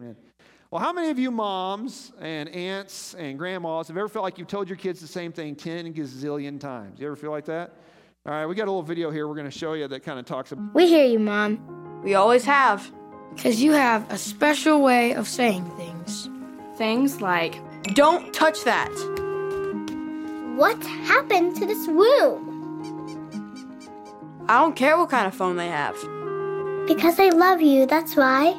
Amen. Well, how many of you moms and aunts and grandmas have ever felt like you've told your kids the same thing 10 gazillion times? You ever feel like that? All right, we got a little video here we're going to show you that kind of talks about. We hear you, Mom. We always have. Because you have a special way of saying things. Things like, don't touch that. What happened to this room? I don't care what kind of phone they have. Because I love you, that's why.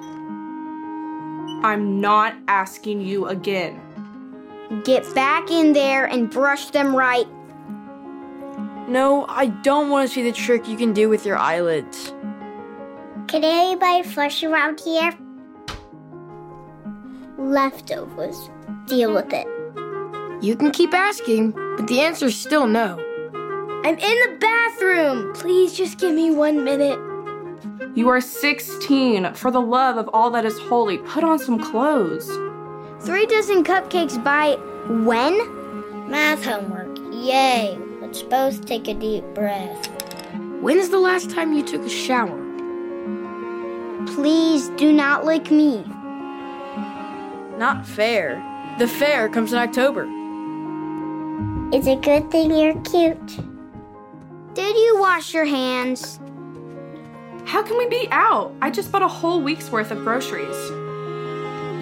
I'm not asking you again. Get back in there and brush them right. No, I don't want to see the trick you can do with your eyelids. Can anybody flush around here? Leftovers. Deal with it. You can keep asking, but the answer's still no. I'm in the bathroom. Please just give me one minute. You are 16. For the love of all that is holy, put on some clothes. Three dozen cupcakes by when? Math homework. Yay. Let's both take a deep breath. When's the last time you took a shower? Please do not lick me. Not fair. The fair comes in October. It's a good thing you're cute. Did you wash your hands? How can we be out? I just bought a whole week's worth of groceries.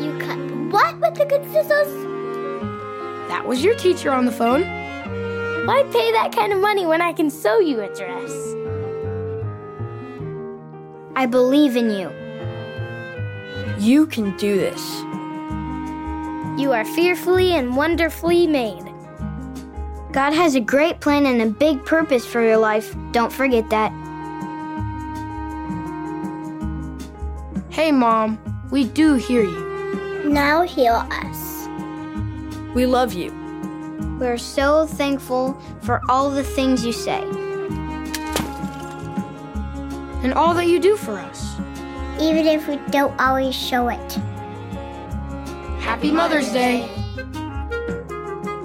You cut what with the good scissors? That was your teacher on the phone. Why pay that kind of money when I can sew you a dress? I believe in you. You can do this. You are fearfully and wonderfully made. God has a great plan and a big purpose for your life. Don't forget that. Hey, Mom, we do hear you. Now heal us. We love you. We're so thankful for all the things you say and all that you do for us. Even if we don't always show it. Happy Mother's Day.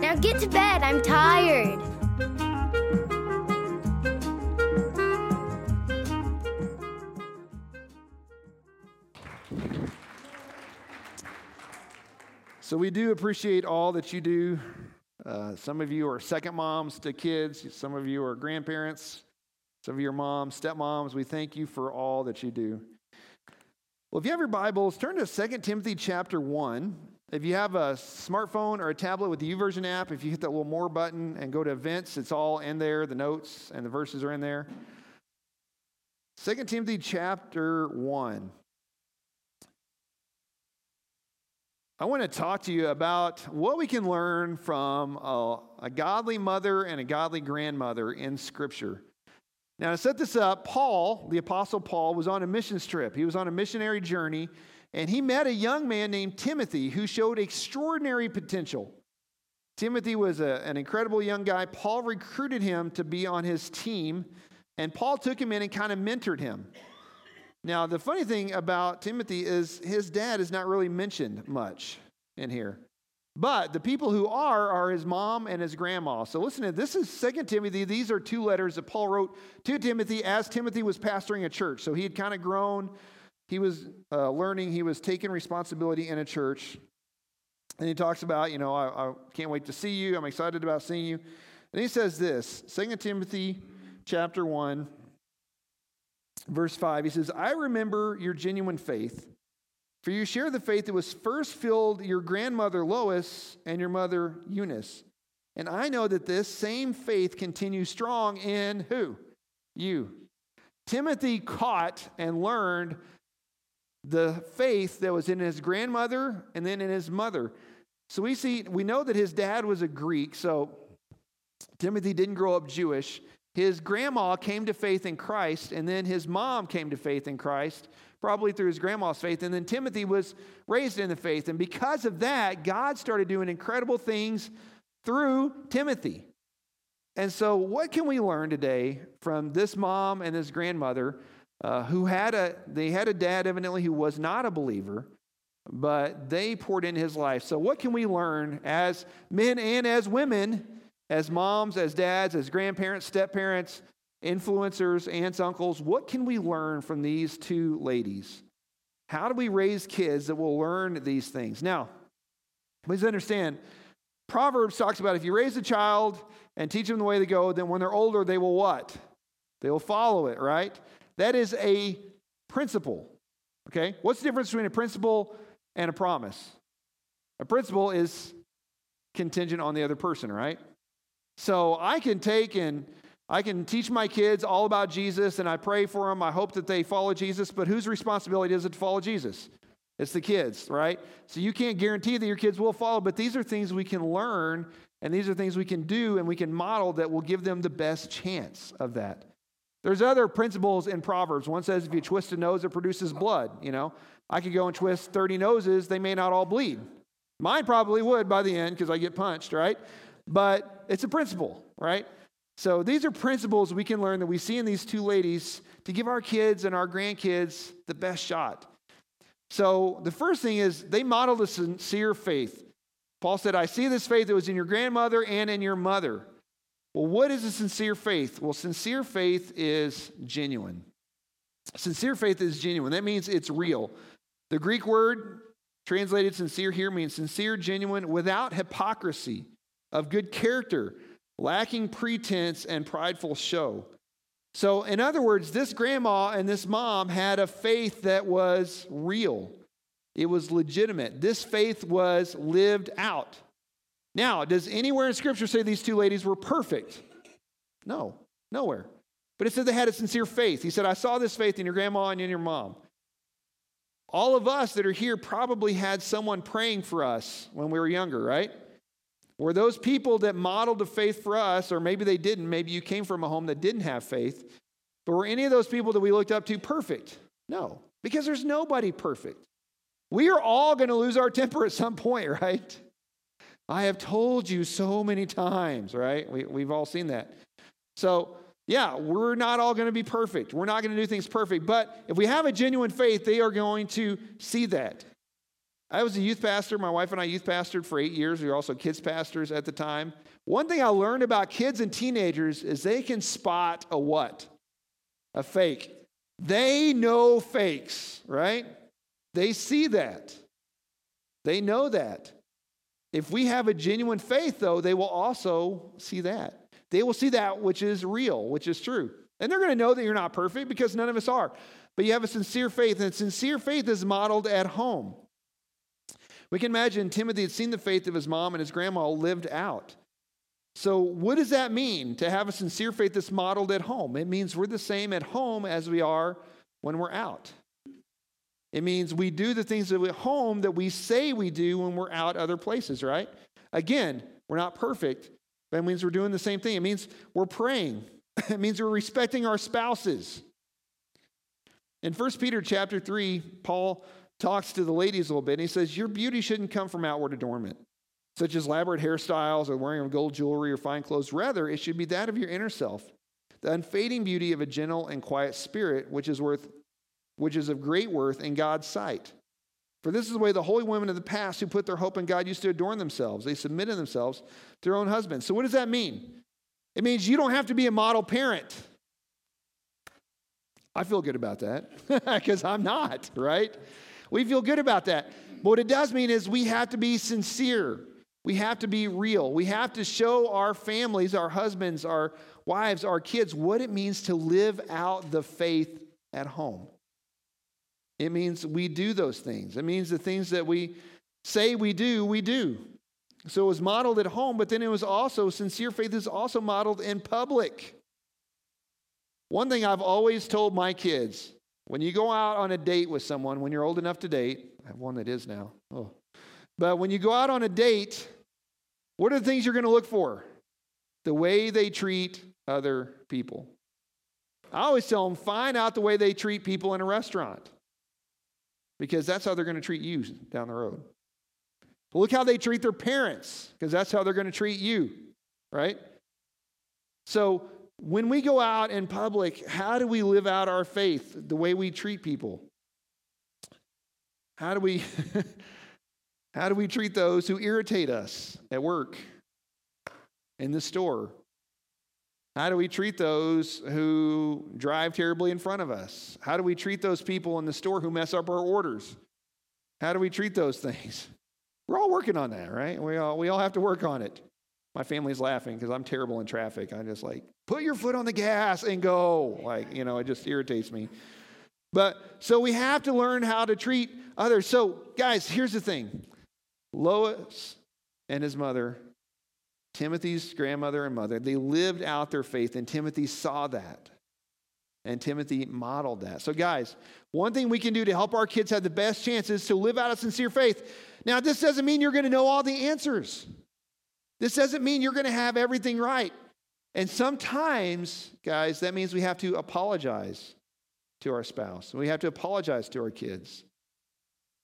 Now get to bed. I'm tired. So we do appreciate all that you do. Uh, some of you are second moms to kids, some of you are grandparents, some of your moms, stepmoms. We thank you for all that you do. Well, if you have your Bibles, turn to 2 Timothy chapter 1. If you have a smartphone or a tablet with the YouVersion app, if you hit that little more button and go to events, it's all in there. The notes and the verses are in there. 2 Timothy chapter 1. I want to talk to you about what we can learn from a, a, godly mother and a godly grandmother in Scripture. Now, to set this up, Paul, the Apostle Paul, was on a missions trip. He was on a missionary journey, and he met a young man named Timothy who showed extraordinary potential. Timothy was a, an incredible young guy. Paul recruited him to be on his team, and Paul took him in and kind of mentored him. Now, the funny thing about Timothy is his dad is not really mentioned much in here. But the people who are are his mom and his grandma. So listen to this is Second Timothy. These are two letters that Paul wrote to Timothy as Timothy was pastoring a church. So he had kind of grown, he was uh, learning, he was taking responsibility in a church. And he talks about, you know, I, I can't wait to see you. I'm excited about seeing you. And he says this, Second Timothy chapter 1, verse 5, he says, I remember your genuine faith, for you share the faith that was first filled your grandmother Lois and your mother Eunice. And I know that this same faith continues strong in who? You. Timothy caught and learned the faith that was in his grandmother and then in his mother. So we see, we know that his dad was a Greek, so Timothy didn't grow up Jewish. His grandma came to faith in Christ, and then his mom came to faith in Christ, probably through his grandma's faith. And then Timothy was raised in the faith. And because of that, God started doing incredible things through Timothy. And so, what can we learn today from this mom and this grandmother uh, who had a they had a dad evidently who was not a believer, but they poured into his life. So, what can we learn as men and as women as moms, as dads, as grandparents, step parents, influencers, aunts, uncles, what can we learn from these two ladies? How do we raise kids that will learn these things? Now, please understand, Proverbs talks about if you raise a child and teach them the way to go, then when they're older, they will what? They will follow it, right? That is a principle. Okay? What's the difference between a principle and a promise? A principle is contingent on the other person, right? So I can take and I can teach my kids all about Jesus and I pray for them. I hope that they follow Jesus, but whose responsibility is it to follow Jesus? It's the kids, right? So you can't guarantee that your kids will follow, but these are things we can learn and these are things we can do and we can model that will give them the best chance of that. There's other principles in Proverbs. One says if you twist a nose, it produces blood. You know, I could go and twist 30 noses, they may not all bleed. Mine probably would by the end because I get punched, right? But it's a principle, right? So these are principles we can learn that we see in these two ladies to give our kids and our grandkids the best shot. So the first thing is they modeled a sincere faith. Paul said, I see this faith that was in your grandmother and in your mother. Well, what is a sincere faith? Well, sincere faith is genuine. Sincere faith is genuine. That means it's real. The Greek word translated sincere here means sincere, genuine, without hypocrisy, of good character, lacking pretense and prideful show. So, in other words, this grandma and this mom had a faith that was real. It was legitimate. This faith was lived out. Now, does anywhere in Scripture say these two ladies were perfect? No, nowhere. But it said they had a sincere faith. He said, I saw this faith in your grandma and in your mom. All of us that are here probably had someone praying for us when we were younger, right? Were those people that modeled the faith for us, or maybe they didn't, maybe you came from a home that didn't have faith, but were any of those people that we looked up to perfect? No, because there's nobody perfect. We are all going to lose our temper at some point, right? I have told you so many times, right? We, we've all seen that. So, yeah, we're not all going to be perfect. We're not going to do things perfect. But if we have a genuine faith, they are going to see that. I was a youth pastor. My wife and I youth pastored for eight years. We were also kids pastors at the time. One thing I learned about kids and teenagers is they can spot a what? A fake. They know fakes, right? They see that. They know that. If we have a genuine faith, though, they will also see that. They will see that which is real, which is true. And they're going to know that you're not perfect because none of us are. But you have a sincere faith, and sincere faith is modeled at home. We can imagine Timothy had seen the faith of his mom and his grandma lived out. So, what does that mean to have a sincere faith that's modeled at home? It means we're the same at home as we are when we're out. It means we do the things at home that we say we do when we're out other places, right? Again, we're not perfect, but it means we're doing the same thing. It means we're praying. it means we're respecting our spouses. In 1 Peter chapter 3, Paul talks to the ladies a little bit, and he says, Your beauty shouldn't come from outward adornment, such as elaborate hairstyles or wearing of gold jewelry or fine clothes. Rather, it should be that of your inner self, the unfading beauty of a gentle and quiet spirit, which is worth which is of great worth in God's sight. For this is the way the holy women of the past who put their hope in God used to adorn themselves. They submitted themselves to their own husbands. So, what does that mean? It means you don't have to be a model parent. I feel good about that because I'm not, right? We feel good about that. But what it does mean is we have to be sincere. We have to be real. We have to show our families, our husbands, our wives, our kids what it means to live out the faith at home. It means we do those things. It means the things that we say we do, we do. So it was modeled at home, but then it was also, sincere faith is also modeled in public. One thing I've always told my kids when you go out on a date with someone, when you're old enough to date, I have one that is now. Oh. But when you go out on a date, what are the things you're going to look for? The way they treat other people. I always tell them find out the way they treat people in a restaurant because that's how they're going to treat you down the road. Look how they treat their parents because that's how they're going to treat you, right? So when we go out in public, how do we live out our faith the way we treat people? How do we how do we treat those who irritate us at work, in the store, How do we treat those who drive terribly in front of us? How do we treat those people in the store who mess up our orders? How do we treat those things? We're all working on that, right? We all, we all have to work on it. My family's laughing because I'm terrible in traffic. I'm just like, put your foot on the gas and go. Like, you know, it just irritates me. But so we have to learn how to treat others. So, guys, here's the thing Lois and his mother, Timothy's grandmother and mother, they lived out their faith, and Timothy saw that. And Timothy modeled that. So, guys, one thing we can do to help our kids have the best chances to live out a sincere faith. Now, this doesn't mean you're going to know all the answers. This doesn't mean you're going to have everything right. And sometimes, guys, that means we have to apologize to our spouse. We have to apologize to our kids.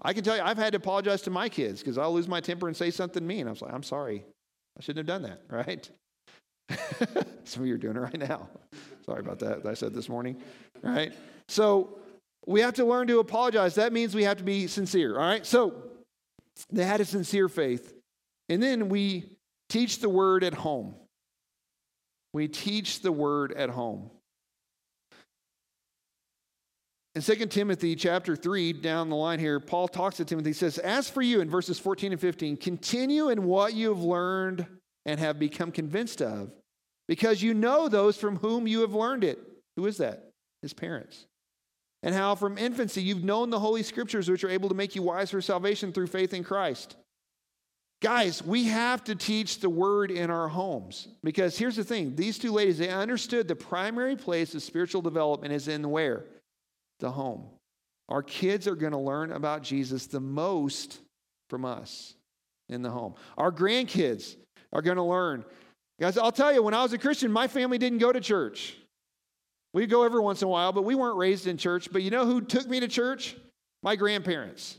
I can tell you, I've had to apologize to my kids because I'll lose my temper and say something mean. I was like, I'm sorry. I shouldn't have done that, right? Some of you are doing it right now. Sorry about that, that I said this morning, right? So we have to learn to apologize. That means we have to be sincere, all right? So they had a sincere faith. And then we teach the word at home. We teach the word at home. In 2 Timothy chapter 3, down the line here, Paul talks to Timothy. He says, As for you, in verses 14 and 15, continue in what you have learned and have become convinced of, because you know those from whom you have learned it. Who is that? His parents. And how from infancy you've known the Holy Scriptures, which are able to make you wise for salvation through faith in Christ. Guys, we have to teach the word in our homes because here's the thing these two ladies, they understood the primary place of spiritual development is in where? the home. Our kids are going to learn about Jesus the most from us in the home. Our grandkids are going to learn. Guys, I'll tell you, when I was a Christian, my family didn't go to church. We'd go every once in a while, but we weren't raised in church. But you know who took me to church? My grandparents.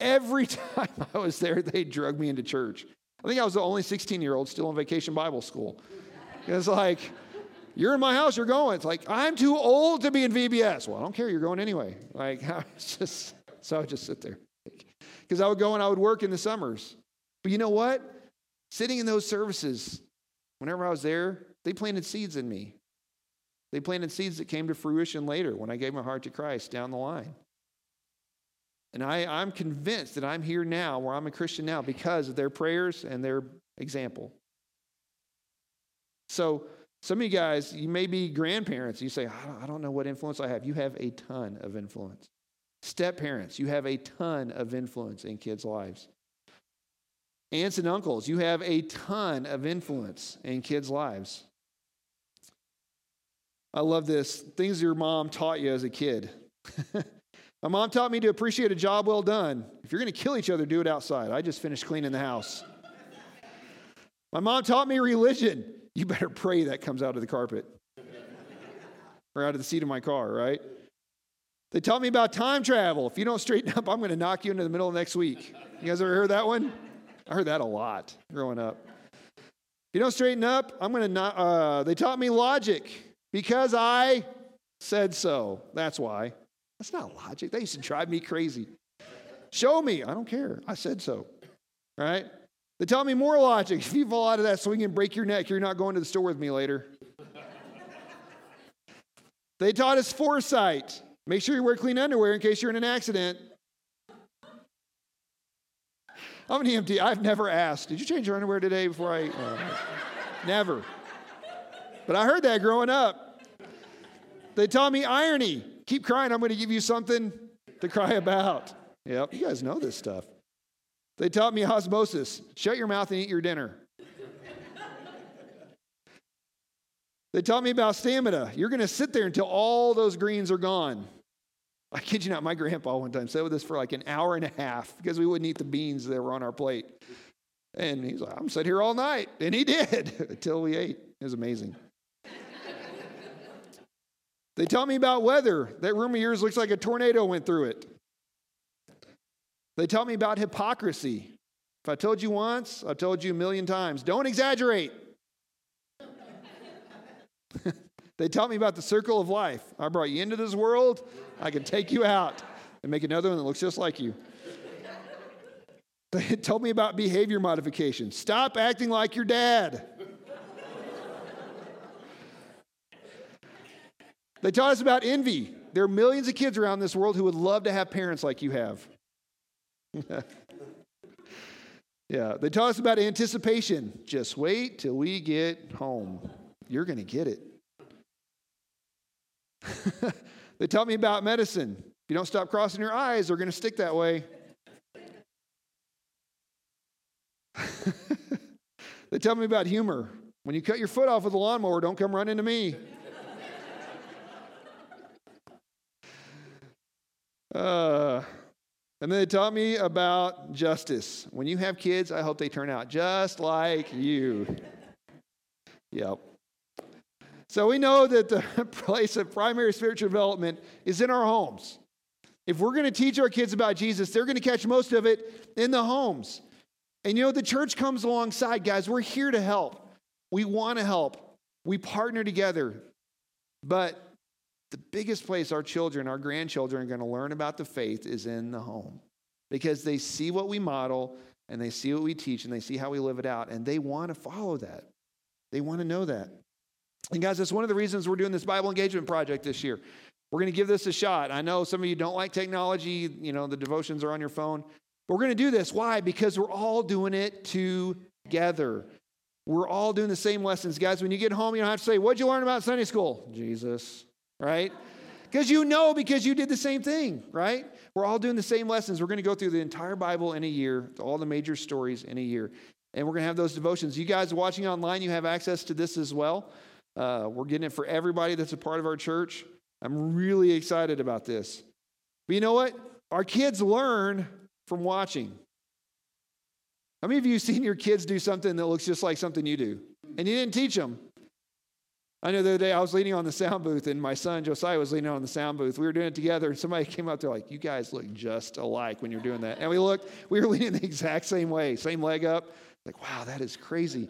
Every time I was there, they drug me into church. I think I was the only 16 year old still in vacation Bible school. It's like, you're in my house, you're going. It's like, I'm too old to be in VBS. Well, I don't care, you're going anyway. Like, I was just, so I would just sit there. Because I would go and I would work in the summers. But you know what? Sitting in those services, whenever I was there, they planted seeds in me. They planted seeds that came to fruition later when I gave my heart to Christ down the line. And I, I'm convinced that I'm here now, where I'm a Christian now, because of their prayers and their example. So, some of you guys, you may be grandparents. You say, I don't know what influence I have. You have a ton of influence. Step parents, you have a ton of influence in kids' lives. Aunts and uncles, you have a ton of influence in kids' lives. I love this. Things your mom taught you as a kid. My mom taught me to appreciate a job well done. If you're going to kill each other, do it outside. I just finished cleaning the house. My mom taught me religion you better pray that comes out of the carpet or out of the seat of my car, right? They taught me about time travel. If you don't straighten up, I'm going to knock you into the middle of next week. You guys ever heard that one? I heard that a lot growing up. If you don't straighten up, I'm going to not. Uh, they taught me logic because I said so. That's why. That's not logic. They used to drive me crazy. Show me. I don't care. I said so. Right? They taught me more logic. If you fall out of that swing and break your neck, you're not going to the store with me later. they taught us foresight. Make sure you wear clean underwear in case you're in an accident. I'm an EMT. I've never asked, did you change your underwear today before I? Uh, never. But I heard that growing up. They taught me irony. Keep crying, I'm going to give you something to cry about. Yep, you guys know this stuff. They taught me osmosis shut your mouth and eat your dinner. they taught me about stamina. You're going to sit there until all those greens are gone. I kid you not, my grandpa one time sat with us for like an hour and a half because we wouldn't eat the beans that were on our plate. And he's like, I'm sitting here all night. And he did until we ate. It was amazing. They tell me about weather. That room of yours looks like a tornado went through it. They tell me about hypocrisy. If I told you once, I've told you a million times. Don't exaggerate. they tell me about the circle of life. I brought you into this world, I can take you out and make another one that looks just like you. They told me about behavior modification. Stop acting like your dad. They taught us about envy. There are millions of kids around this world who would love to have parents like you have. yeah, they taught us about anticipation. Just wait till we get home. You're going to get it. they taught me about medicine. If you don't stop crossing your eyes, they're going to stick that way. they tell me about humor. When you cut your foot off with a lawnmower, don't come running to me. Uh, and then they taught me about justice. When you have kids, I hope they turn out just like you. Yep. So we know that the place of primary spiritual development is in our homes. If we're going to teach our kids about Jesus, they're going to catch most of it in the homes. And you know, the church comes alongside, guys. We're here to help. We want to help. We partner together. But the biggest place our children, our grandchildren are going to learn about the faith is in the home because they see what we model and they see what we teach and they see how we live it out and they want to follow that. They want to know that. And guys, that's one of the reasons we're doing this Bible engagement project this year. We're going to give this a shot. I know some of you don't like technology, you know, the devotions are on your phone. But we're going to do this. Why? Because we're all doing it together. We're all doing the same lessons. Guys, when you get home, you don't have to say, What'd you learn about Sunday school? Jesus, right? Because you know, because you did the same thing, right? We're all doing the same lessons. We're going to go through the entire Bible in a year, all the major stories in a year. And we're going to have those devotions. You guys watching online, you have access to this as well. Uh, we're getting it for everybody that's a part of our church. I'm really excited about this. But you know what? Our kids learn from watching. How many of you seen your kids do something that looks just like something you do? And you didn't teach them. I know the other day I was leaning on the sound booth and my son Josiah was leaning on the sound booth. We were doing it together and somebody came up there like, You guys look just alike when you're doing that. And we looked, we were leaning the exact same way, same leg up. Like, wow, that is crazy.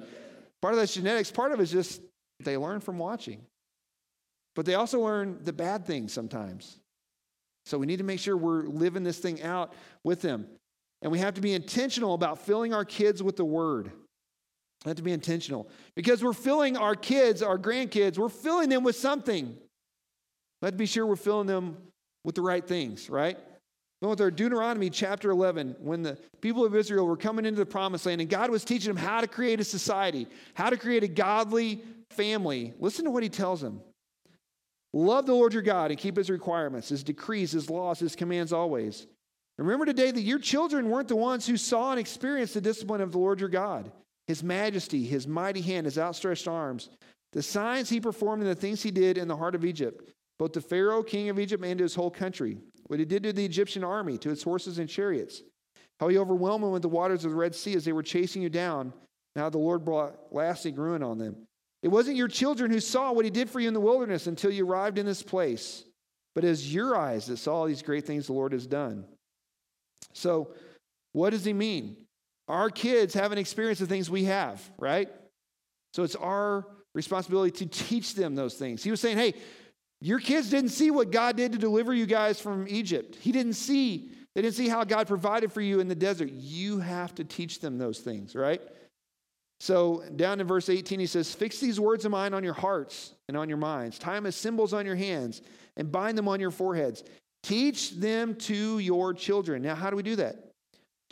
Part of that's genetics, part of it is just they learn from watching. But they also learn the bad things sometimes. So we need to make sure we're living this thing out with them. And we have to be intentional about filling our kids with the word. We have to be intentional because we're filling our kids, our grandkids, we're filling them with something. Let's be sure we're filling them with the right things, right? With our Deuteronomy chapter 11, when the people of Israel were coming into the promised land and God was teaching them how to create a society, how to create a godly family, listen to what he tells them. Love the Lord your God and keep his requirements, his decrees, his laws, his commands always. Remember today that your children weren't the ones who saw and experienced the discipline of the Lord your God, his majesty, his mighty hand, his outstretched arms, the signs he performed and the things he did in the heart of Egypt, both to Pharaoh, king of Egypt, and to his whole country, what he did to the Egyptian army, to its horses and chariots, how he overwhelmed them with the waters of the Red Sea as they were chasing you down, and how the Lord brought lasting ruin on them. It wasn't your children who saw what he did for you in the wilderness until you arrived in this place, but as your eyes that saw all these great things the Lord has done. So, what does he mean? Our kids haven't experienced the things we have, right? So, it's our responsibility to teach them those things. He was saying, hey, your kids didn't see what God did to deliver you guys from Egypt. He didn't see, they didn't see how God provided for you in the desert. You have to teach them those things, right? So, down in verse 18, he says, Fix these words of mine on your hearts and on your minds. Tie them as symbols on your hands and bind them on your foreheads. Teach them to your children. Now, how do we do that?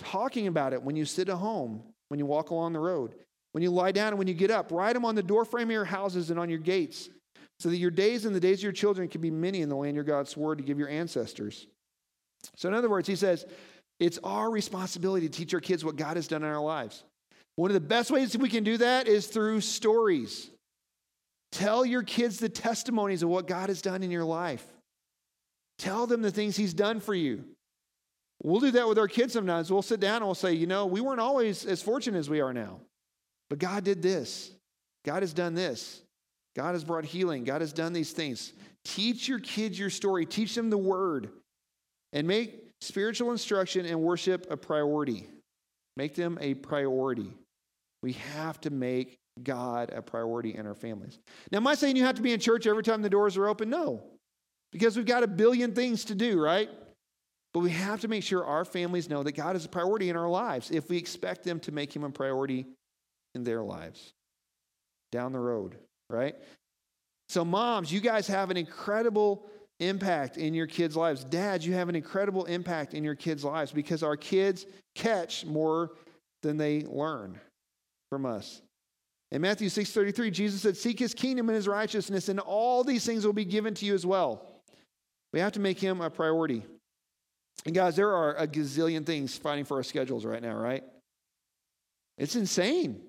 Talking about it when you sit at home, when you walk along the road, when you lie down and when you get up. Write them on the doorframe of your houses and on your gates, so that your days and the days of your children can be many in the land your God swore to give your ancestors. So, in other words, he says, it's our responsibility to teach our kids what God has done in our lives. One of the best ways we can do that is through stories. Tell your kids the testimonies of what God has done in your life. Tell them the things He's done for you. We'll do that with our kids sometimes. We'll sit down and we'll say, you know, we weren't always as fortunate as we are now, but God did this. God has done this. God has brought healing. God has done these things. Teach your kids your story, teach them the word, and make spiritual instruction and worship a priority. Make them a priority. We have to make God a priority in our families. Now, am I saying you have to be in church every time the doors are open? No, because we've got a billion things to do, right? But we have to make sure our families know that God is a priority in our lives if we expect them to make Him a priority in their lives down the road, right? So, moms, you guys have an incredible impact in your kids' lives. Dads, you have an incredible impact in your kids' lives because our kids catch more than they learn from us. In Matthew 6:33, Jesus said, "Seek his kingdom and his righteousness, and all these things will be given to you as well." We have to make him a priority. And guys, there are a gazillion things fighting for our schedules right now, right? It's insane.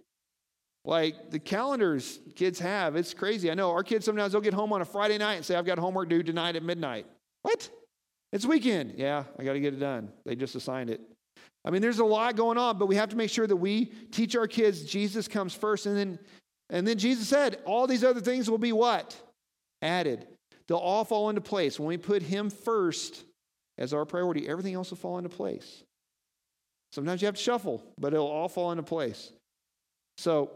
Like the calendars kids have, it's crazy. I know our kids sometimes they'll get home on a Friday night and say, I've got homework due tonight at midnight. What? It's weekend. Yeah, I got to get it done. They just assigned it. I mean, there's a lot going on, but we have to make sure that we teach our kids Jesus comes first. And then, and then Jesus said, all these other things will be what? Added. They'll all fall into place. When we put Him first as our priority, everything else will fall into place. Sometimes you have to shuffle, but it'll all fall into place. So,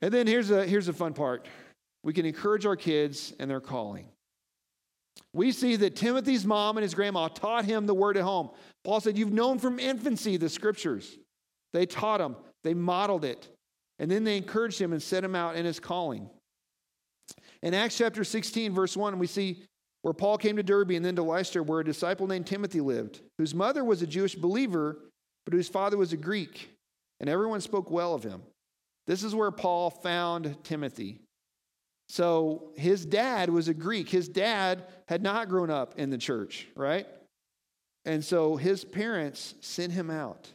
and then here's a, here's a fun part we can encourage our kids and their calling. We see that Timothy's mom and his grandma taught him the word at home. Paul said, You've known from infancy the scriptures. They taught him, they modeled it, and then they encouraged him and set him out in his calling. In Acts chapter 16, verse 1, we see where Paul came to Derbe and then to Lystra, where a disciple named Timothy lived, whose mother was a Jewish believer, but whose father was a Greek, and everyone spoke well of him. This is where Paul found Timothy. So his dad was a Greek. His dad had not grown up in the church, right? And so his parents sent him out.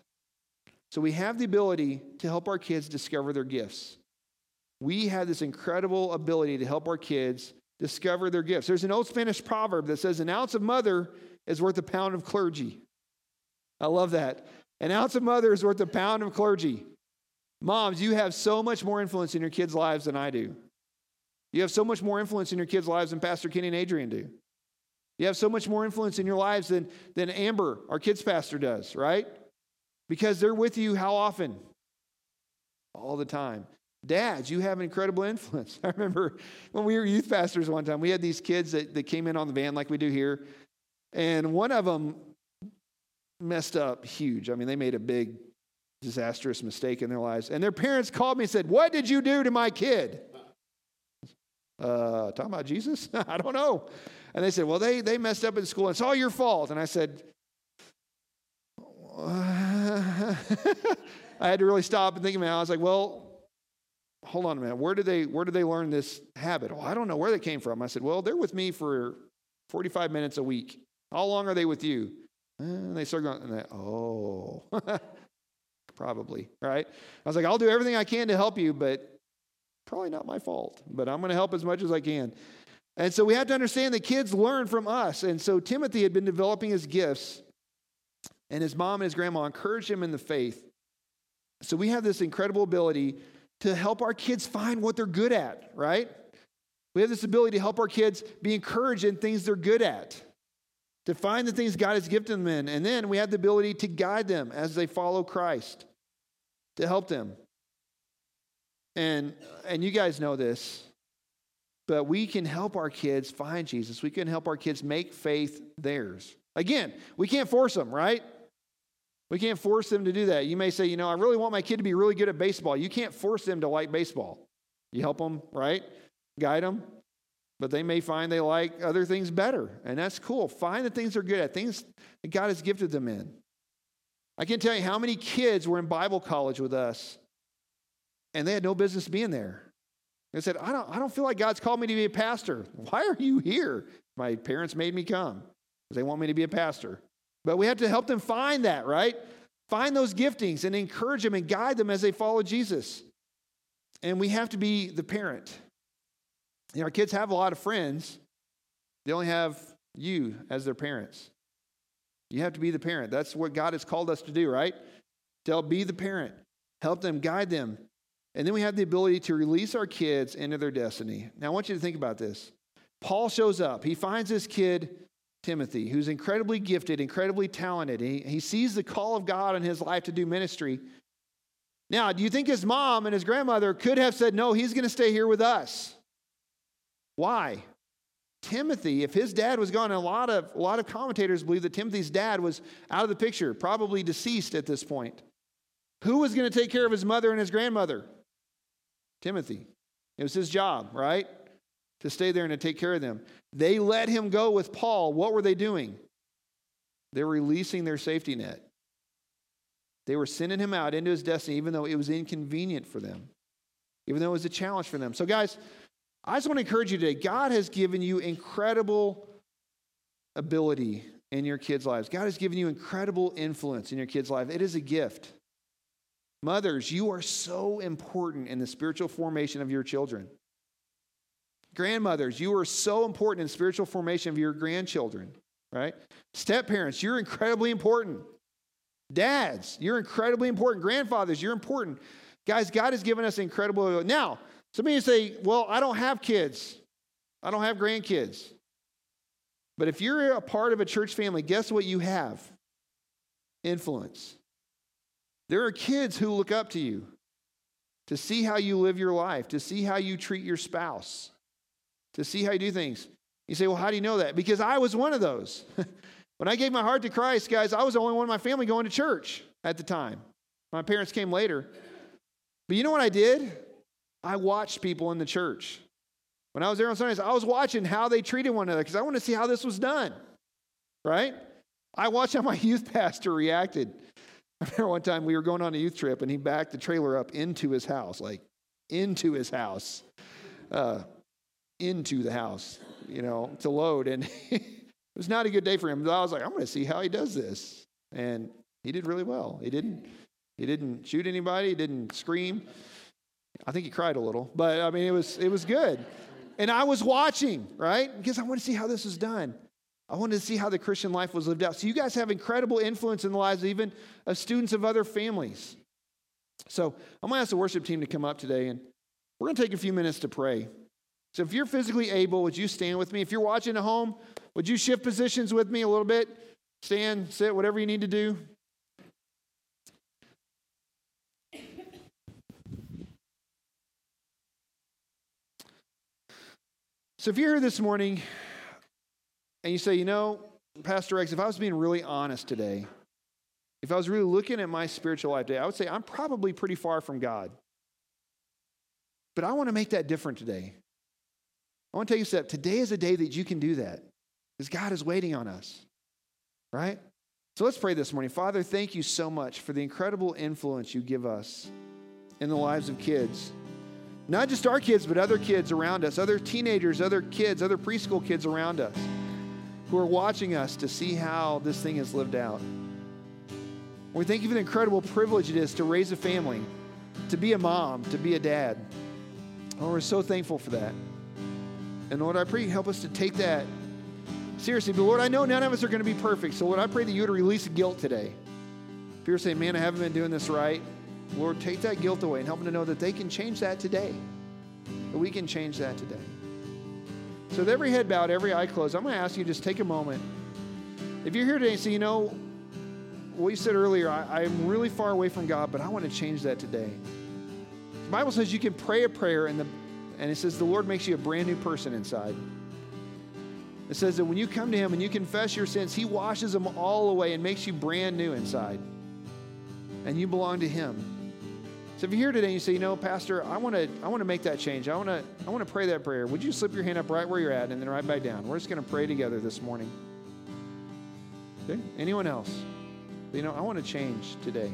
So we have the ability to help our kids discover their gifts. We have this incredible ability to help our kids discover their gifts. There's an old Spanish proverb that says, An ounce of mother is worth a pound of clergy. I love that. An ounce of mother is worth a pound of clergy. Moms, you have so much more influence in your kids' lives than I do. You have so much more influence in your kids' lives than Pastor Kenny and Adrian do. You have so much more influence in your lives than, than Amber, our kids' pastor, does, right? Because they're with you how often? All the time. Dads, you have an incredible influence. I remember when we were youth pastors one time, we had these kids that, that came in on the van like we do here. And one of them messed up huge. I mean, they made a big, disastrous mistake in their lives. And their parents called me and said, What did you do to my kid? Uh, talking about Jesus? I don't know. And they said, Well, they, they messed up in school. It's all your fault. And I said, I had to really stop and think about it. I was like, Well, hold on a minute. Where did they where did they learn this habit? Well, I don't know where they came from. I said, Well, they're with me for 45 minutes a week. How long are they with you? And they start going, they, oh, probably, right? I was like, I'll do everything I can to help you, but probably not my fault. But I'm going to help as much as I can. And so we have to understand that kids learn from us. And so Timothy had been developing his gifts, and his mom and his grandma encouraged him in the faith. So we have this incredible ability to help our kids find what they're good at, right? We have this ability to help our kids be encouraged in things they're good at, to find the things God has gifted them in. And then we have the ability to guide them as they follow Christ, to help them. And, and you guys know this, but we can help our kids find Jesus. We can help our kids make faith theirs. Again, we can't force them, right? We can't force them to do that. You may say, you know, I really want my kid to be really good at baseball. You can't force them to like baseball. You help them, right? Guide them. But they may find they like other things better. And that's cool. Find the things they're good at, things that God has gifted them in. I can't tell you how many kids were in Bible college with us and they had no business being there. They said, I don't, I don't feel like God's called me to be a pastor. Why are you here? My parents made me come because they want me to be a pastor. But we have to help them find that, right? Find those giftings and encourage them and guide them as they follow Jesus. And we have to be the parent. You know, our kids have a lot of friends, they only have you as their parents. You have to be the parent. That's what God has called us to do, right? To be the parent, help them, guide them. And then we have the ability to release our kids into their destiny. Now, I want you to think about this. Paul shows up, he finds this kid Timothy, who's incredibly gifted, incredibly talented. He, he sees the call of God in his life to do ministry. Now, do you think his mom and his grandmother could have said, No, he's going to stay here with us? Why? Timothy, if his dad was gone, a lot of, a lot of commentators believe that Timothy's dad was out of the picture, probably deceased at this point. Who was going to take care of his mother and his grandmother? Timothy. It was his job, right? to stay there and to take care of them. They let him go with Paul. What were they doing? They're releasing their safety net. They were sending him out into his destiny, even though it was inconvenient for them, even though it was a challenge for them. So, guys, I just want to encourage you today God has given you incredible ability in your kids' lives. God has given you incredible influence in your kids' life. It is a gift. Mothers, you are so important in the spiritual formation of your children. Grandmothers, you are so important in spiritual formation of your grandchildren, right? Step parents, you're incredibly important. Dads, you're incredibly important. Grandfathers, you're important. Guys, God has given us incredible. Now, some of you say, well, I don't have kids, I don't have grandkids. But if you're a part of a church family, guess what you have? Influence. There are kids who look up to you to see how you live your life, to see how you treat your spouse, to see how you do things. You say, well, how do you know that? Because I was one of those. when I gave my heart to Christ, guys, I was the only one in my family going to church at the time. My parents came later. But you know what I did? I watched people in the church. When I was there on Sundays, I was watching how they treated one another because I wanted to see how this was done, right? I watched how my youth pastor reacted. I remember one time we were going on a youth trip and he backed the trailer up into his house, like into his house, uh, into the house, you know, to load. And it was not a good day for him. But I was like, I'm going to see how he does this. And he did really well. He didn't, he didn't shoot anybody. He didn't scream. I think he cried a little, but I mean, it was, it was good. And I was watching, right? Because I want to see how this was done. I wanted to see how the Christian life was lived out. So you guys have incredible influence in the lives even of students of other families. So I'm going to ask the worship team to come up today, and we're going to take a few minutes to pray. So if you're physically able, would you stand with me? If you're watching at home, would you shift positions with me a little bit? Stand, sit, whatever you need to do. So if you're here this morning and you say, you know, Pastor X, if I was being really honest today, if I was really looking at my spiritual life today, I would say I'm probably pretty far from God. But I want to make that different today. I want to take a step. Today is a day that you can do that because God is waiting on us, right? So let's pray this morning. Father, thank you so much for the incredible influence you give us in the lives of kids. Not just our kids, but other kids around us, other teenagers, other kids, other preschool kids around us who are watching us to see how this thing is lived out. We thank you for the incredible privilege it is to raise a family, to be a mom, to be a dad. Oh, we're so thankful for that. And Lord, I pray help us to take that seriously. But Lord, I know none of us are going to be perfect. So Lord, I pray that you would release guilt today. If you're saying, man, I haven't been doing this right, Lord, take that guilt away and help them to know that they can change that today. That we can change that today. So, with every head bowed, every eye closed, I'm going to ask you just take a moment. If you're here today and say, you know, what you said earlier, I, am really far away from God, but I want to change that today. The Bible says you can pray a prayer, and, the, and it says the Lord makes you a brand new person inside. It says that when you come to Him and you confess your sins, He washes them all away and makes you brand new inside. And you belong to Him. So if you're here today and you say, you know, Pastor, I want to I want to make that change. I want to I want to pray that prayer. Would you slip your hand up right where you're at and then right back down? We're just going to pray together this morning. Okay? Anyone else? You know, I want to change today.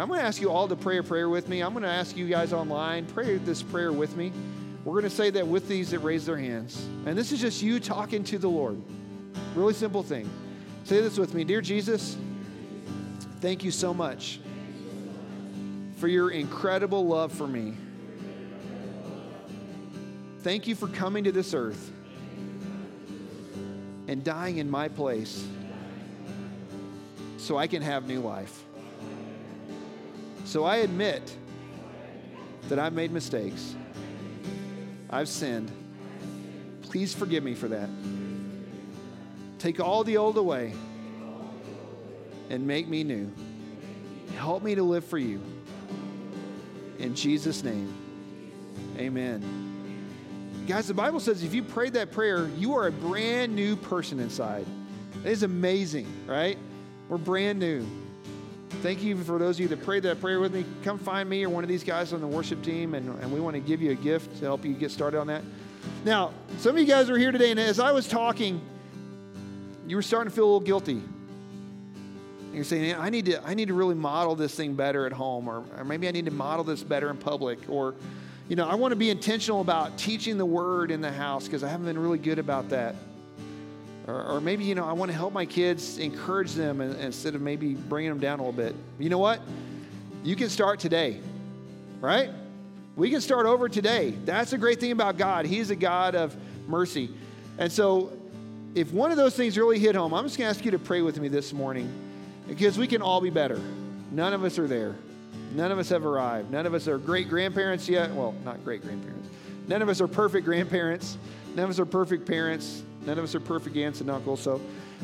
I'm going to ask you all to pray a prayer with me. I'm going to ask you guys online, pray this prayer with me. We're going to say that with these that raise their hands. And this is just you talking to the Lord. Really simple thing. Say this with me Dear Jesus, thank you so much for your incredible love for me. Thank you for coming to this earth and dying in my place so I can have new life. So I admit that I've made mistakes. I've sinned. Please forgive me for that. Take all the old away and make me new. Help me to live for you. In Jesus' name, amen. Guys, the Bible says if you prayed that prayer, you are a brand new person inside. It is amazing, right? We're brand new. Thank you for those of you that prayed that prayer with me. Come find me or one of these guys on the worship team, and, and we want to give you a gift to help you get started on that. Now, some of you guys are here today, and as I was talking, you were starting to feel a little guilty. And you're saying, I need to, I need to really model this thing better at home, or, or maybe I need to model this better in public, or, you know, I want to be intentional about teaching the word in the house because I haven't been really good about that. Or, or, maybe, you know, I want to help my kids, encourage them instead of maybe bringing them down a little bit. You know what? You can start today, right? We can start over today. That's the great thing about God. He's a God of mercy. And so, if one of those things really hit home, I'm just going to ask you to pray with me this morning because we can all be better. None of us are there. None of us have arrived. None of us are great grandparents yet. Well, not great grandparents. None of us are perfect grandparents. None of us are perfect parents. None of us are perfect aunts and uncles. So,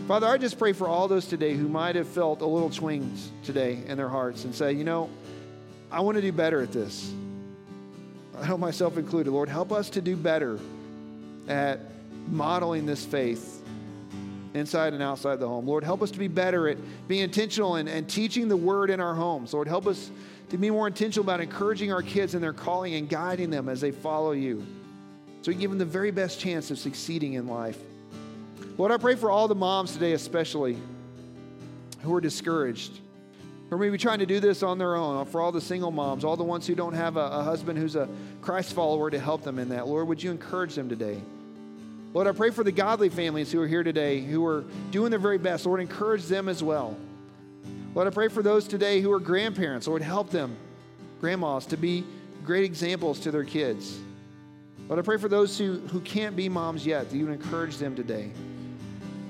Father, I just pray for all those today who might have felt a little twinges today in their hearts and say, you know, I want to do better at this. I hope myself included. Lord, help us to do better at modeling this faith inside and outside the home. Lord, help us to be better at being intentional and, and teaching the word in our homes. Lord, help us to be more intentional about encouraging our kids in their calling and guiding them as they follow you. So we give them the very best chance of succeeding in life. Lord, I pray for all the moms today, especially who are discouraged, or maybe trying to do this on their own, for all the single moms, all the ones who don't have a, a husband who's a Christ follower to help them in that. Lord, would you encourage them today? Lord, I pray for the godly families who are here today, who are doing their very best. Lord, encourage them as well. Lord, I pray for those today who are grandparents. Lord, help them, grandmas, to be great examples to their kids. Lord, I pray for those who, who can't be moms yet, that you would encourage them today.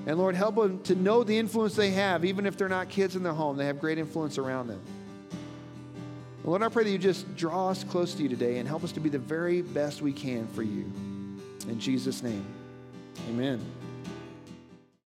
And Lord, help them to know the influence they have, even if they're not kids in their home. They have great influence around them. Lord, I pray that you just draw us close to you today and help us to be the very best we can for you. In Jesus' name, amen.